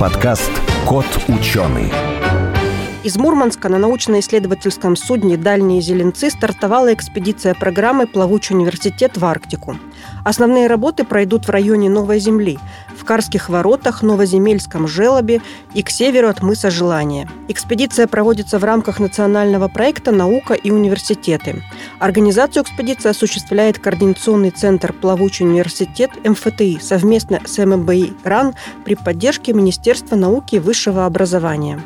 подкаст «Кот ученый». Из Мурманска на научно-исследовательском судне «Дальние зеленцы» стартовала экспедиция программы «Плавучий университет в Арктику». Основные работы пройдут в районе Новой Земли, в Карских воротах, Новоземельском желобе и к северу от мыса Желания. Экспедиция проводится в рамках национального проекта «Наука и университеты». Организацию экспедиции осуществляет Координационный центр «Плавучий университет» МФТИ совместно с ММБИ РАН при поддержке Министерства науки и высшего образования.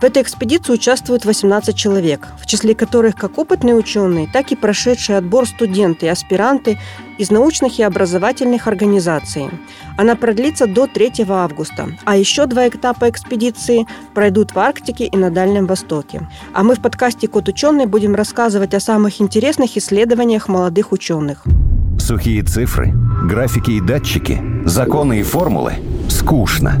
В этой экспедиции участвуют 18 человек, в числе которых как опытные ученые, так и прошедшие отбор студенты и аспиранты из научных и образовательных организаций. Она продлится до 3 августа, а еще два этапа экспедиции пройдут в Арктике и на Дальнем Востоке. А мы в подкасте «Кот ученый» будем рассказывать о самых интересных исследованиях молодых ученых. Сухие цифры, графики и датчики, законы и формулы – скучно.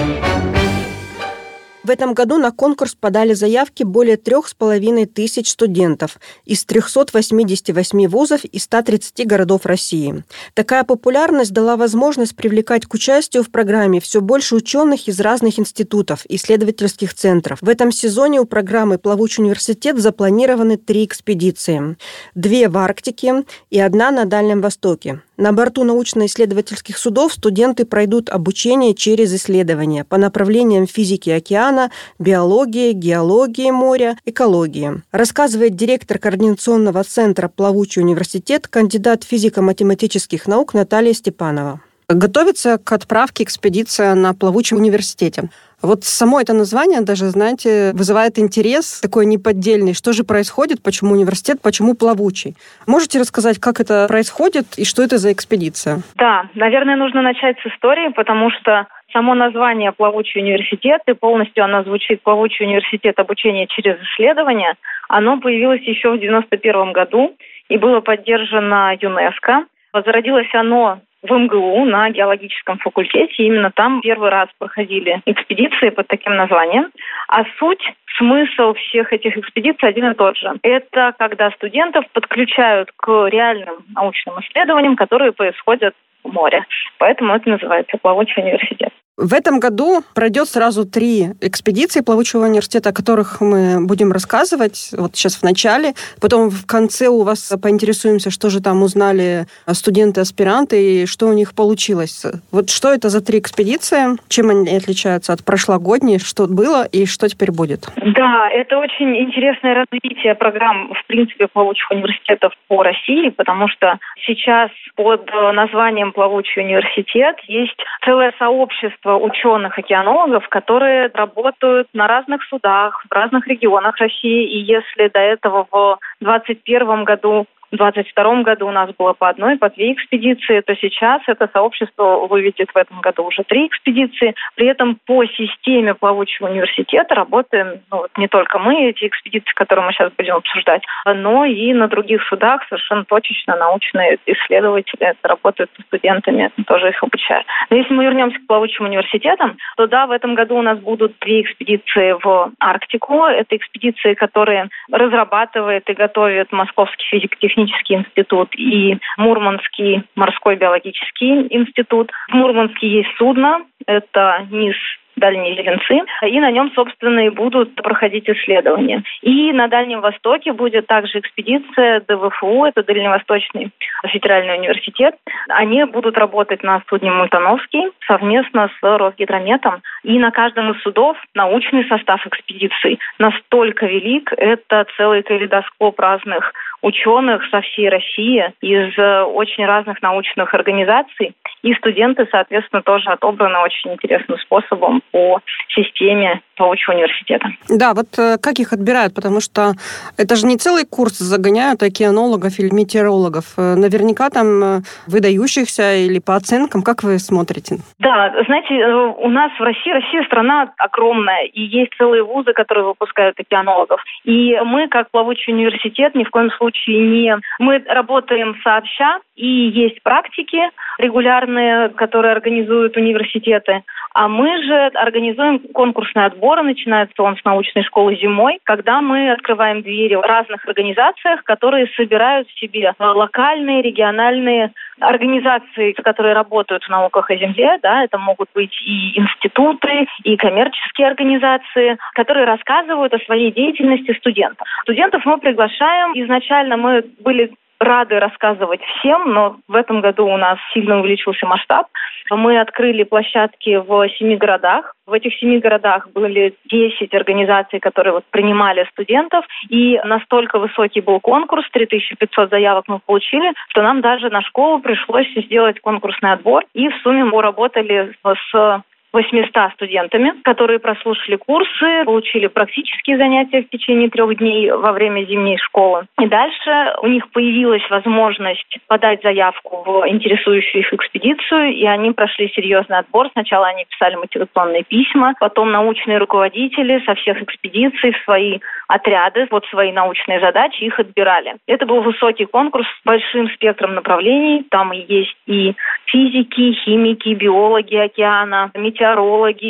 Этом году на конкурс подали заявки более трех с половиной тысяч студентов из 388 вузов и 130 городов России. Такая популярность дала возможность привлекать к участию в программе все больше ученых из разных институтов, исследовательских центров. В этом сезоне у программы «Плавучий университет» запланированы три экспедиции. Две в Арктике и одна на Дальнем Востоке. На борту научно-исследовательских судов студенты пройдут обучение через исследования по направлениям физики океана, биологии, геологии моря, экологии. Рассказывает директор Координационного центра «Плавучий университет», кандидат физико-математических наук Наталья Степанова. Готовится к отправке экспедиция на Плавучем университете. Вот само это название даже, знаете, вызывает интерес такой неподдельный. Что же происходит, почему университет, почему плавучий? Можете рассказать, как это происходит и что это за экспедиция? Да, наверное, нужно начать с истории, потому что само название «Плавучий университет» и полностью оно звучит «Плавучий университет обучения через исследования», оно появилось еще в 1991 году и было поддержано ЮНЕСКо. Возродилось оно в МГУ на геологическом факультете. Именно там первый раз проходили экспедиции под таким названием. А суть, смысл всех этих экспедиций один и тот же. Это когда студентов подключают к реальным научным исследованиям, которые происходят в море. Поэтому это называется плавучий университет. В этом году пройдет сразу три экспедиции плавучего университета, о которых мы будем рассказывать вот сейчас в начале. Потом в конце у вас поинтересуемся, что же там узнали студенты-аспиранты и что у них получилось. Вот что это за три экспедиции, чем они отличаются от прошлогодней, что было и что теперь будет? Да, это очень интересное развитие программ, в принципе, плавучих университетов по России, потому что сейчас под названием «Плавучий университет» есть целое сообщество количество ученых-океанологов, которые работают на разных судах в разных регионах России. И если до этого в 2021 году в 2022 году у нас было по одной, по две экспедиции, то сейчас это сообщество выведет в этом году уже три экспедиции. При этом по системе плавучего университета работаем ну, вот не только мы, эти экспедиции, которые мы сейчас будем обсуждать, но и на других судах совершенно точечно научные исследователи работают со студентами, тоже их обучают. Но если мы вернемся к плавучим университетам, то да, в этом году у нас будут две экспедиции в Арктику. Это экспедиции, которые разрабатывает и готовит Московский физико-технический технический институт и Мурманский морской биологический институт. В Мурманске есть судно, это низ дальние зеленцы, и на нем, собственно, и будут проходить исследования. И на Дальнем Востоке будет также экспедиция ДВФУ, это Дальневосточный федеральный университет. Они будут работать на судне Мультановский совместно с Росгидрометом. И на каждом из судов научный состав экспедиции настолько велик, это целый калейдоскоп разных ученых со всей России из очень разных научных организаций. И студенты, соответственно, тоже отобраны очень интересным способом по системе Паучьего университета. Да, вот э, как их отбирают? Потому что это же не целый курс загоняют океанологов или метеорологов. Э, наверняка там э, выдающихся или по оценкам. Как вы смотрите? Да, знаете, у нас в России, Россия страна огромная, и есть целые вузы, которые выпускают океанологов. И мы, как плавучий университет, ни в коем случае случае не... Мы работаем сообща, и есть практики регулярные, которые организуют университеты. А мы же организуем конкурсный отбор, начинается он с научной школы зимой, когда мы открываем двери в разных организациях, которые собирают в себе локальные, региональные организации, которые работают в науках о земле, да, это могут быть и институты, и коммерческие организации, которые рассказывают о своей деятельности студентам. Студентов мы приглашаем. Изначально мы были рады рассказывать всем, но в этом году у нас сильно увеличился масштаб. Мы открыли площадки в семи городах. В этих семи городах были 10 организаций, которые вот принимали студентов, и настолько высокий был конкурс, 3500 заявок мы получили, что нам даже на школу пришлось сделать конкурсный отбор, и в сумме мы работали с 800 студентами, которые прослушали курсы, получили практические занятия в течение трех дней во время зимней школы. И дальше у них появилась возможность подать заявку в интересующую их экспедицию, и они прошли серьезный отбор. Сначала они писали мотивационные письма, потом научные руководители со всех экспедиций в свои отряды, вот свои научные задачи, их отбирали. Это был высокий конкурс с большим спектром направлений. Там есть и физики, химики, биологи океана,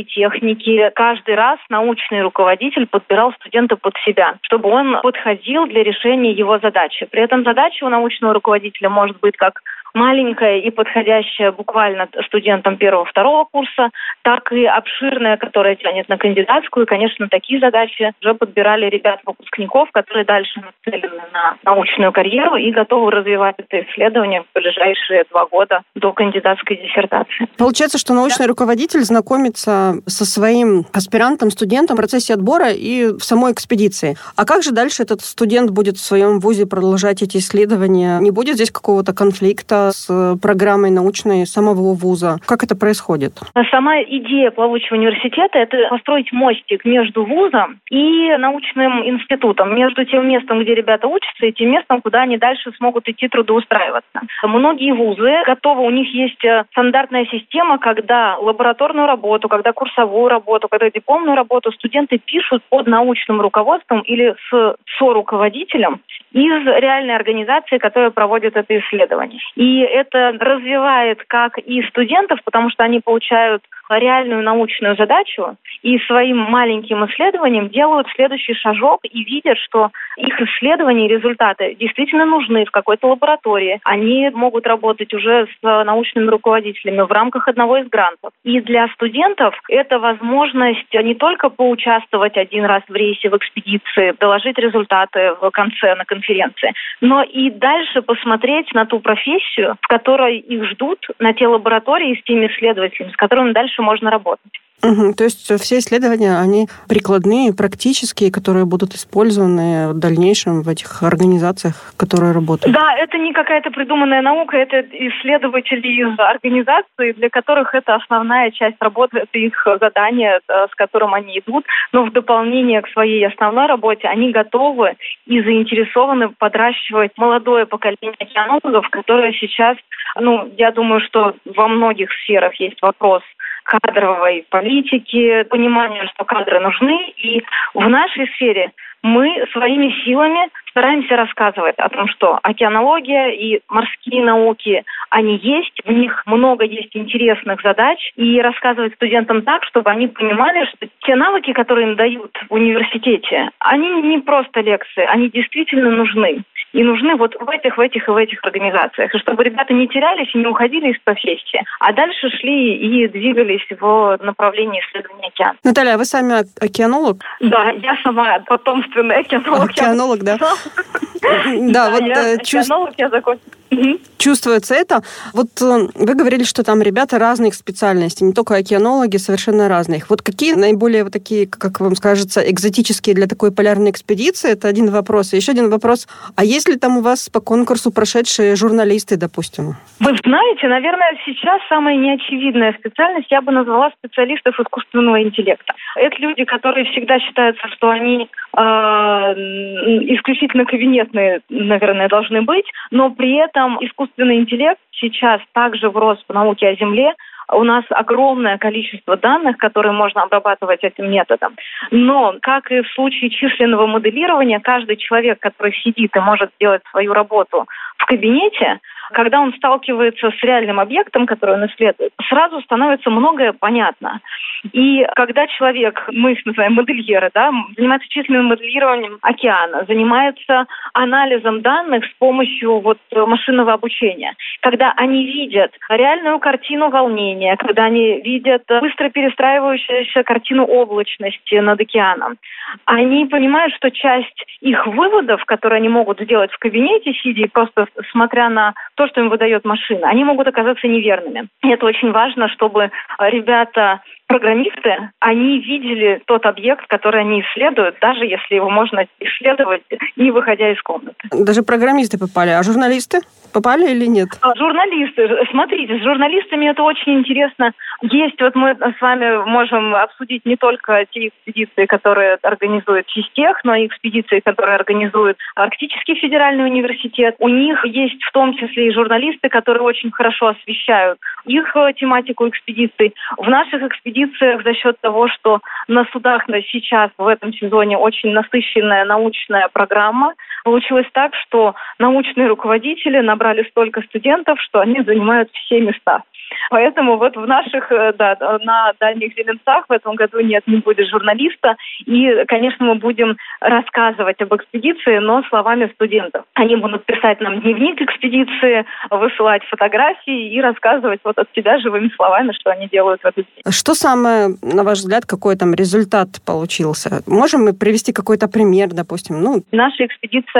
техники. Каждый раз научный руководитель подбирал студента под себя, чтобы он подходил для решения его задачи. При этом задача у научного руководителя может быть как маленькая и подходящая буквально студентам первого-второго курса, так и обширная, которая тянет на кандидатскую. И, конечно, такие задачи уже подбирали ребят-выпускников, которые дальше нацелены на научную карьеру и готовы развивать это исследование в ближайшие два года до кандидатской диссертации. Получается, что научный да. руководитель знакомится со своим аспирантом, студентом в процессе отбора и в самой экспедиции. А как же дальше этот студент будет в своем вузе продолжать эти исследования? Не будет здесь какого-то конфликта с э, программой научной самого вуза? Как это происходит? Сама идея плавучего университета – это построить мостик между вузом и научным институтом, между тем местом, где ребята учатся, и тем местом, куда они дальше смогут идти трудоустраиваться. Многие вузы готовы, у них есть э, стандартная система, когда лабораторную работу, когда курсовую работу, когда дипломную работу студенты пишут под научным руководством или с со-руководителем из реальной организации, которая проводит это исследование. И это развивает как и студентов, потому что они получают реальную научную задачу и своим маленьким исследованием делают следующий шажок и видят, что их исследования и результаты действительно нужны в какой-то лаборатории. Они могут работать уже с научными руководителями в рамках одного из грантов. И для студентов это возможность не только поучаствовать один раз в рейсе в экспедиции, доложить результаты в конце на конференции, но и дальше посмотреть на ту профессию, в которой их ждут, на те лаборатории с теми исследователями, с которыми дальше дальше можно работать. Угу, то есть все исследования, они прикладные, практические, которые будут использованы в дальнейшем в этих организациях, которые работают? Да, это не какая-то придуманная наука, это исследователи из организаций, для которых это основная часть работы, это их задание, э, с которым они идут. Но в дополнение к своей основной работе они готовы и заинтересованы подращивать молодое поколение океанологов, которые сейчас, ну, я думаю, что во многих сферах есть вопрос – кадровой политики, понимания, что кадры нужны. И в нашей сфере мы своими силами стараемся рассказывать о том, что океанология и морские науки, они есть, в них много есть интересных задач, и рассказывать студентам так, чтобы они понимали, что те навыки, которые им дают в университете, они не просто лекции, они действительно нужны и нужны вот в этих, в этих и в этих организациях. И чтобы ребята не терялись и не уходили из профессии, а дальше шли и двигались в направлении исследования океана. Наталья, а вы сами океанолог? Да, я сама потомственный океанолог. Океанолог, да. Да, вот э, океанолог я закончила чувствуется это. Вот э, вы говорили, что там ребята разных специальностей, не только океанологи, совершенно разных. Вот какие наиболее вот такие, как вам скажется, экзотические для такой полярной экспедиции? Это один вопрос. И еще один вопрос. А есть ли там у вас по конкурсу прошедшие журналисты, допустим? Вы знаете, наверное, сейчас самая неочевидная специальность я бы назвала специалистов искусственного интеллекта. Это люди, которые всегда считаются, что они э, исключительно кабинетные, наверное, должны быть, но при этом искусственный интеллект сейчас также врос в науке о Земле, У нас огромное количество данных, которые можно обрабатывать этим методом. Но, как и в случае численного моделирования, каждый человек, который сидит и может сделать свою работу в кабинете, когда он сталкивается с реальным объектом, который он исследует, сразу становится многое понятно. И когда человек, мы их называем модельеры, да, занимается численным моделированием океана, занимается анализом данных с помощью вот машинного обучения, когда они видят реальную картину волнения, когда они видят быстро перестраивающуюся картину облачности над океаном, они понимают, что часть их выводов, которые они могут сделать в кабинете, сидя и просто смотря на то, что им выдает машина, они могут оказаться неверными. И это очень важно, чтобы ребята программисты, они видели тот объект, который они исследуют, даже если его можно исследовать, не выходя из комнаты. Даже программисты попали, а журналисты попали или нет? А, журналисты, смотрите, с журналистами это очень интересно. Есть, вот мы с вами можем обсудить не только те экспедиции, которые организует Чистех, но и экспедиции, которые организует Арктический федеральный университет. У них есть в том числе и журналисты, которые очень хорошо освещают их э, тематику экспедиций. В наших экспедициях за счет того, что на судах сейчас в этом сезоне очень насыщенная научная программа, получилось так, что научные руководители набрали столько студентов, что они занимают все места. Поэтому вот в наших, э, да, на дальних зеленцах в этом году нет, не будет журналиста. И, конечно, мы будем рассказывать об экспедиции, но словами студентов. Они будут писать нам дневник экспедиции, высылать фотографии и рассказывать вот от себя живыми словами, что они делают в этот день. Что самое, на ваш взгляд, какой там результат получился? Можем мы привести какой-то пример, допустим? Ну... Наша экспедиция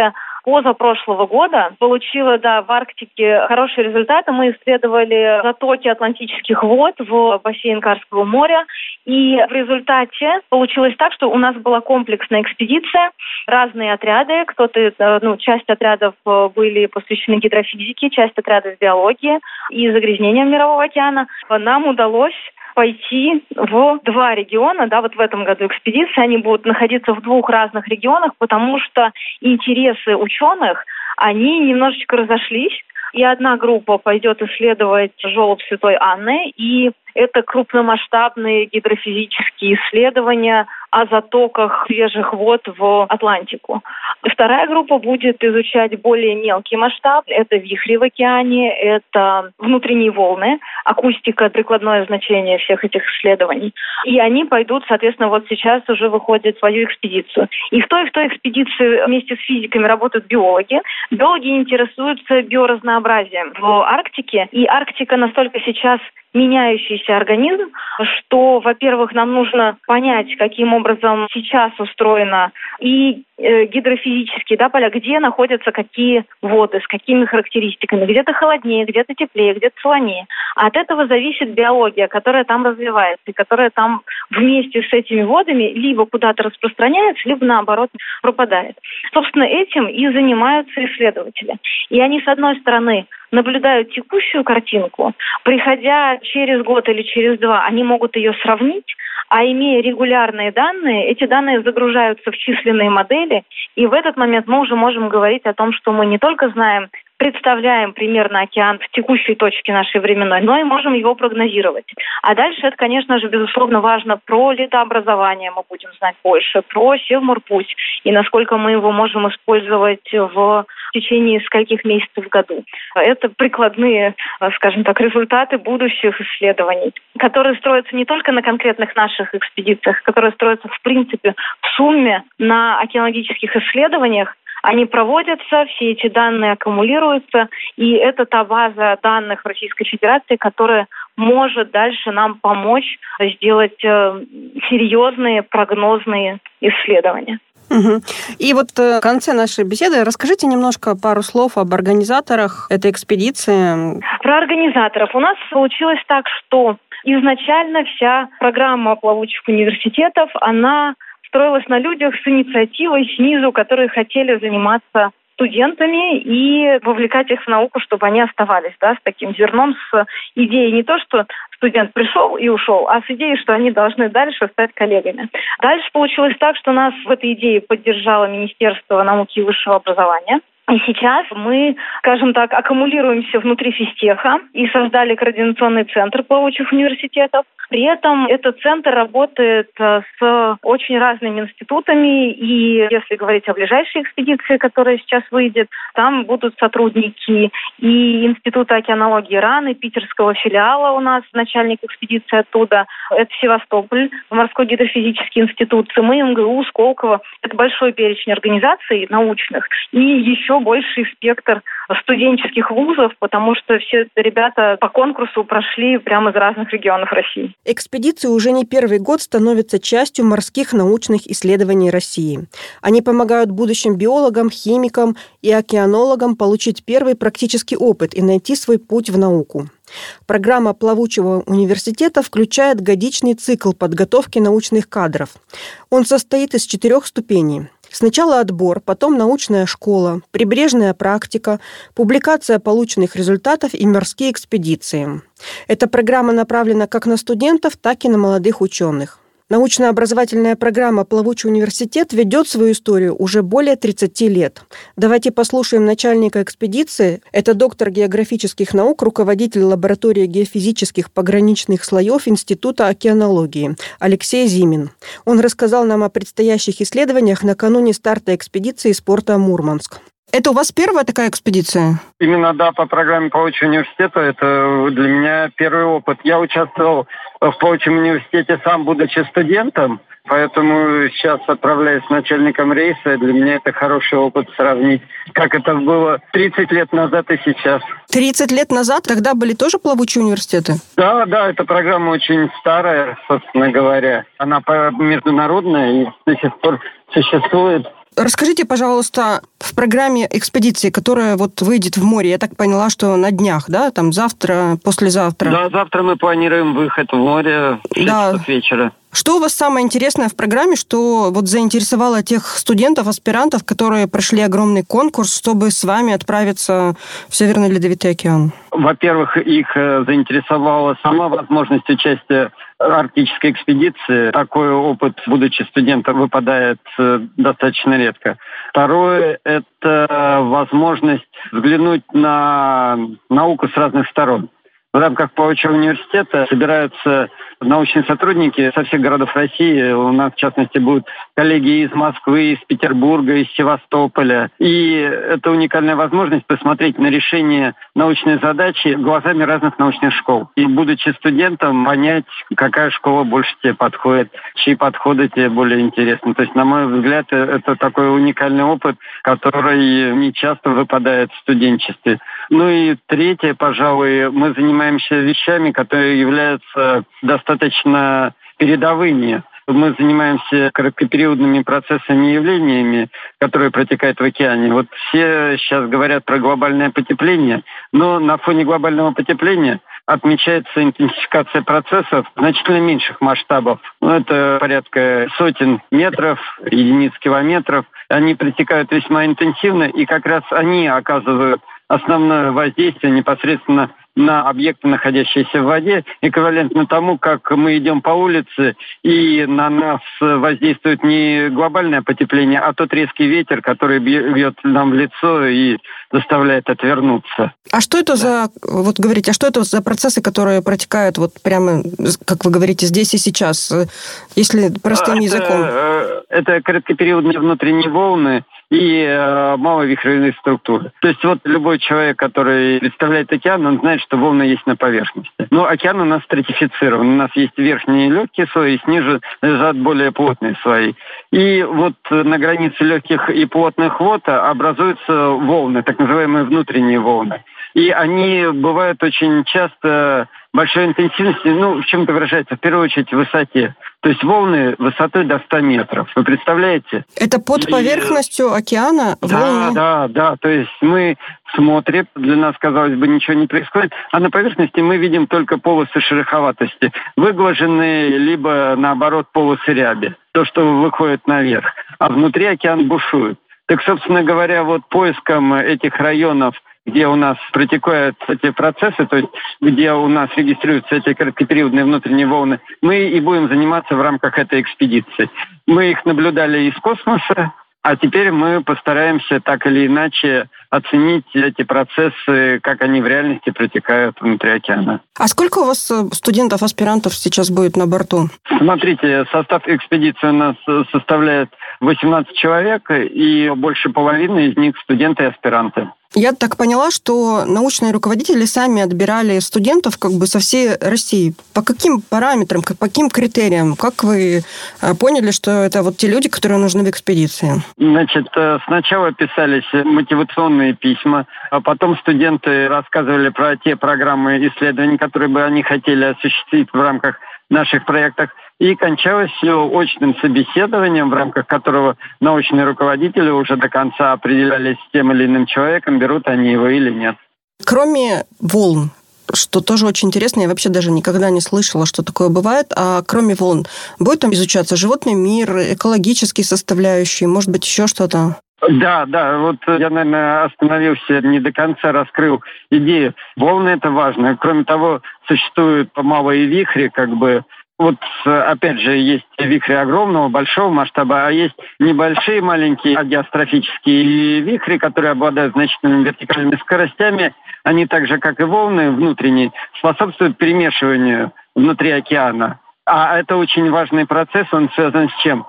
позапрошлого года получила, да, в Арктике хорошие результаты. Мы исследовали затоки атлантических вод в бассейн Карского моря. И в результате получилось так, что у нас была комплексная экспедиция, разные отряды. Кто-то, э, ну, часть отрядов э, были посвящены гидрофизике, часть отрядов биологии и загрязнениям Мирового океана. Нам удалось пойти в два региона, да, вот в этом году экспедиции, они будут находиться в двух разных регионах, потому что интересы ученых, они немножечко разошлись, и одна группа пойдет исследовать желоб Святой Анны, и это крупномасштабные гидрофизические исследования о затоках свежих вод в Атлантику. Вторая группа будет изучать более мелкий масштаб. Это вихри в океане, это внутренние волны, акустика, прикладное значение всех этих исследований. И они пойдут, соответственно, вот сейчас уже выходят в свою экспедицию. И в той в той экспедиции вместе с физиками работают биологи. Биологи интересуются биоразнообразием в Арктике. И Арктика настолько сейчас меняющийся организм, что, во-первых, нам нужно понять, каким образом сейчас устроена и э, гидрофизические да, поля, где находятся какие воды, с какими характеристиками. Где-то холоднее, где-то теплее, где-то солонее. А от этого зависит биология, которая там развивается, и которая там вместе с этими водами либо куда-то распространяется, либо наоборот пропадает. Собственно, этим и занимаются исследователи. И они, с одной стороны, наблюдают текущую картинку, приходя через год или через два, они могут ее сравнить, а имея регулярные данные, эти данные загружаются в численные модели, и в этот момент мы уже можем говорить о том, что мы не только знаем, представляем примерно океан в текущей точке нашей временной, но и можем его прогнозировать. А дальше это, конечно же, безусловно важно про летообразование мы будем знать больше, про Севморпуть и насколько мы его можем использовать в в течение скольких месяцев в году. Это прикладные, э, скажем так, результаты будущих исследований, которые строятся не только на конкретных наших экспедициях, которые строятся в принципе в сумме на океанологических исследованиях, они проводятся, все эти данные аккумулируются, и это та база данных Российской Федерации, которая может дальше нам помочь сделать э, серьезные прогнозные исследования. Угу. И вот э, в конце нашей беседы расскажите немножко пару слов об организаторах этой экспедиции. Про организаторов. У нас получилось так, что изначально вся программа плавучих университетов, она строилась на людях с инициативой снизу, которые хотели заниматься студентами и вовлекать их в науку, чтобы они оставались да, с таким зерном, с идеей не то, что студент пришел и ушел, а с идеей, что они должны дальше стать коллегами. Дальше получилось так, что нас в этой идее поддержало Министерство науки и высшего образования. И сейчас мы, скажем так, аккумулируемся внутри физтеха и создали координационный центр плавучих университетов. При этом этот центр работает э, с очень разными институтами, и если говорить о ближайшей экспедиции, которая сейчас выйдет, там будут сотрудники и Института океанологии РАН, питерского филиала у нас, начальник экспедиции оттуда, это Севастополь, морской гидрофизический институт, ЦМИ, МГУ, Сколково. Это большой перечень организаций научных и еще больший спектр студенческих вузов, потому что все ребята по конкурсу прошли прямо из разных регионов России. Экспедиции уже не первый год становятся частью морских научных исследований России. Они помогают будущим биологам, химикам и океанологам получить первый практический опыт и найти свой путь в науку. Программа плавучего университета включает годичный цикл подготовки научных кадров. Он состоит из четырех ступеней – Сначала отбор, потом научная школа, прибрежная практика, публикация полученных результатов и морские экспедиции. Эта программа направлена как на студентов, так и на молодых ученых. Научно-образовательная программа «Плавучий университет» ведет свою историю уже более 30 лет. Давайте послушаем начальника экспедиции. Это доктор географических наук, руководитель лаборатории геофизических пограничных слоев Института океанологии Алексей Зимин. Он рассказал нам о предстоящих исследованиях накануне старта экспедиции из порта Мурманск. Это у вас первая такая экспедиция? Именно, да, по программе Паучьего университета. Это для меня первый опыт. Я участвовал в Паучьем университете сам, будучи студентом. Поэтому сейчас отправляюсь начальником рейса. Для меня это хороший опыт сравнить, как это было 30 лет назад и сейчас. 30 лет назад тогда были тоже плавучие университеты? Да, да, эта программа очень старая, собственно говоря. Она международная и до сих пор существует. Расскажите, пожалуйста, в программе экспедиции, которая вот выйдет в море, я так поняла, что на днях, да, там завтра, послезавтра. Да, завтра мы планируем выход в море в 6 да. вечера. Что у вас самое интересное в программе, что вот заинтересовало тех студентов, аспирантов, которые прошли огромный конкурс, чтобы с вами отправиться в Северный Ледовитый океан? Во-первых, их э, заинтересовала сама возможность участия арктической экспедиции. Такой опыт, будучи студентом, выпадает э, достаточно редко. Второе – это возможность взглянуть на науку с разных сторон. В рамках Павловича университета собираются научные сотрудники со всех городов России. У нас, в частности, будут коллеги из Москвы, из Петербурга, из Севастополя. И это уникальная возможность посмотреть на решение научной задачи глазами разных научных школ. И, будучи студентом, понять, какая школа больше тебе подходит, чьи подходы тебе более интересны. То есть, на мой взгляд, это такой уникальный опыт, который не часто выпадает в студенчестве. Ну и третье, пожалуй, мы занимаемся вещами, которые являются достаточно передовыми. Мы занимаемся короткопериодными процессами и явлениями, которые протекают в океане. Вот все сейчас говорят про глобальное потепление, но на фоне глобального потепления отмечается интенсификация процессов значительно меньших масштабов. Ну, это порядка сотен метров, единиц километров. Они протекают весьма интенсивно, и как раз они оказывают основное воздействие непосредственно на объекты, находящиеся в воде, эквивалентно тому, как мы идем по улице, и на нас воздействует не глобальное потепление, а тот резкий ветер, который бьет нам в лицо и заставляет отвернуться. А что это за, вот говорите, а что это за процессы, которые протекают вот прямо, как вы говорите, здесь и сейчас, если простым это, языком? Э, это короткопериодные внутренние волны, и э, маловихревые структуры. То есть вот любой человек, который представляет океан, он знает, что волны есть на поверхности. Но океан у нас стратифицирован. У нас есть верхние легкие слои, и снизу лежат более плотные слои. И вот на границе легких и плотных вод образуются волны, так называемые внутренние волны. И они бывают очень часто большой интенсивности, ну, в чем это выражается? В первую очередь в высоте. То есть волны высотой до 100 метров. Вы представляете? Это под поверхностью И... океана волны? Да, да, да. То есть мы смотрим, для нас, казалось бы, ничего не происходит, а на поверхности мы видим только полосы шероховатости, выглаженные, либо, наоборот, полосы ряби. То, что выходит наверх. А внутри океан бушует. Так, собственно говоря, вот поиском этих районов – где у нас протекают эти процессы, то есть где у нас регистрируются эти короткопериодные внутренние волны, мы и будем заниматься в рамках этой экспедиции. Мы их наблюдали из космоса, А теперь мы постараемся так или иначе оценить эти процессы, как они в реальности протекают внутри океана. А сколько у вас э, студентов, аспирантов сейчас будет на борту? Смотрите, состав экспедиции у нас э, составляет 18 человек, и больше половины из них студенты и аспиранты. Я так поняла, что научные руководители сами отбирали студентов как бы со всей России. По каким параметрам, по каким критериям? Как вы э, поняли, что это вот те люди, которые нужны в экспедиции? Значит, э, сначала писались мотивационные письма, а потом студенты рассказывали про те программы исследований, которые бы они хотели осуществить в рамках наших проектах. И кончалось все очным собеседованием, в рамках которого научные руководители уже до конца определялись с тем или иным человеком, берут они его или нет. Кроме волн, что тоже очень интересно, я вообще даже никогда не слышала, что такое бывает. А кроме волн, будет там изучаться животный мир, экологические составляющие, может быть, еще что-то? Да, да, вот я, наверное, остановился, не до конца раскрыл идею. Волны – это важно. Кроме того, существуют малые вихри, как бы, вот опять же есть вихри огромного, большого масштаба, а есть небольшие, маленькие геострофические вихри, которые обладают значительными вертикальными скоростями. Они так же, как и волны внутренние, способствуют перемешиванию внутри океана. А это очень важный процесс, он связан с чем?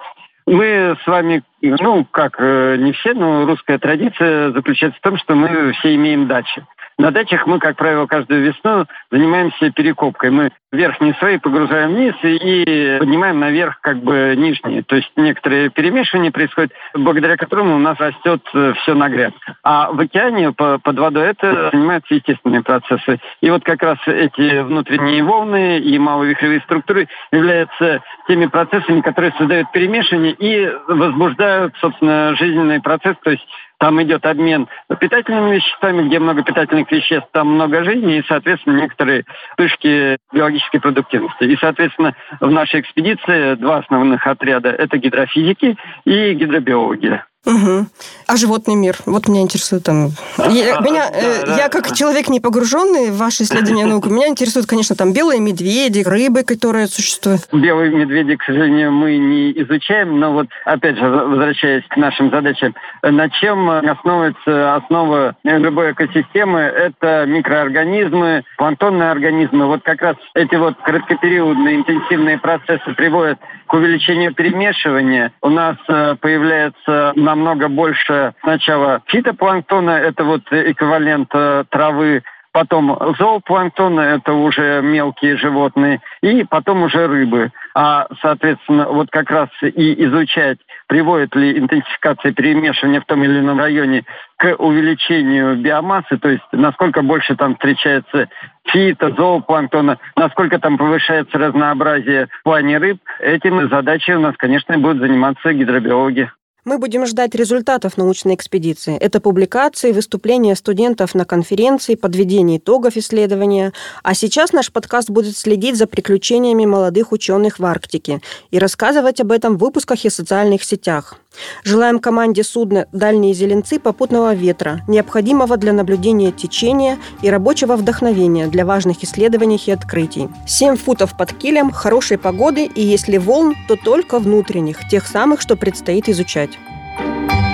Мы с вами, ну, как э, не все, но русская традиция заключается в том, что мы все имеем дачи. На дачах мы, как правило, каждую весну занимаемся перекопкой. Мы верхние слои погружаем вниз и поднимаем наверх как бы нижние. То есть некоторые перемешивания происходят, благодаря которому у нас растет э, все на грядках. А в океане под водой это занимаются естественные процессы. И вот как раз эти внутренние волны и маловихревые структуры являются теми процессами, которые создают перемешивание и возбуждают, собственно, жизненный процесс, то есть там идет обмен питательными веществами, где много питательных веществ, там много жизни, и, соответственно, некоторые вспышки биологической продуктивности. И, соответственно, в нашей экспедиции два основных отряда – это гидрофизики и гидробиологи. Угу. А животный мир? Вот меня интересует там... Я, меня, э, я как человек не погруженный в ваши исследования науки, меня интересует, конечно, там белые медведи, рыбы, которые существуют. Белые медведи, к сожалению, мы не изучаем, но вот, опять же, возвращаясь к нашим задачам, на чем основывается основа любой экосистемы? Это микроорганизмы, планктонные организмы. Вот как раз эти вот краткопериодные интенсивные процессы приводят к увеличению перемешивания. У нас э, появляется намного больше сначала фитопланктона, это вот эквивалент э, травы, потом зоопланктон, это уже мелкие животные, и потом уже рыбы. А, соответственно, вот как раз и изучать, приводит ли интенсификация перемешивания в том или ином районе к увеличению биомассы, то есть насколько больше там встречается фито, зоопланктона, насколько там повышается разнообразие в плане рыб, этим задачей у нас, конечно, будут заниматься гидробиологи. Мы будем ждать результатов научной экспедиции. Это публикации, выступления студентов на конференции, подведение итогов исследования. А сейчас наш подкаст будет следить за приключениями молодых ученых в Арктике и рассказывать об этом в выпусках и социальных сетях. Желаем команде судна «Дальние зеленцы» попутного ветра, необходимого для наблюдения течения и рабочего вдохновения для важных исследований и открытий. 7 футов под килем, хорошей погоды и если волн, то только внутренних, тех самых, что предстоит изучать. you